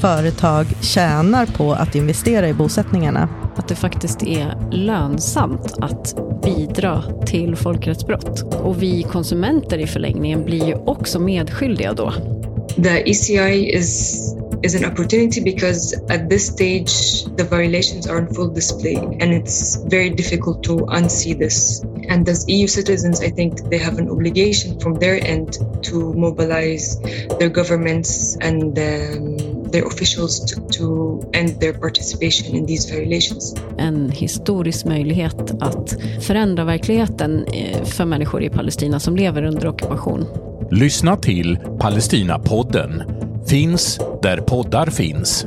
företag tjänar på att investera i bosättningarna. Att det faktiskt är lönsamt att bidra till folkrättsbrott. Och vi konsumenter i förlängningen blir ju också medskyldiga då. The ECI is is an opportunity because at this stage the violations are on full display and it's very difficult to unsee this. And as EU citizens, I think they have an obligation from their end to mobilize their governments and um, their officials to, to end their participation in these violations. En historisk möjlighet att förändra verkligheten eh, för människor i Palestina som lever under ockupation. Lyssna till Palestinapodden. Finns där poddar finns.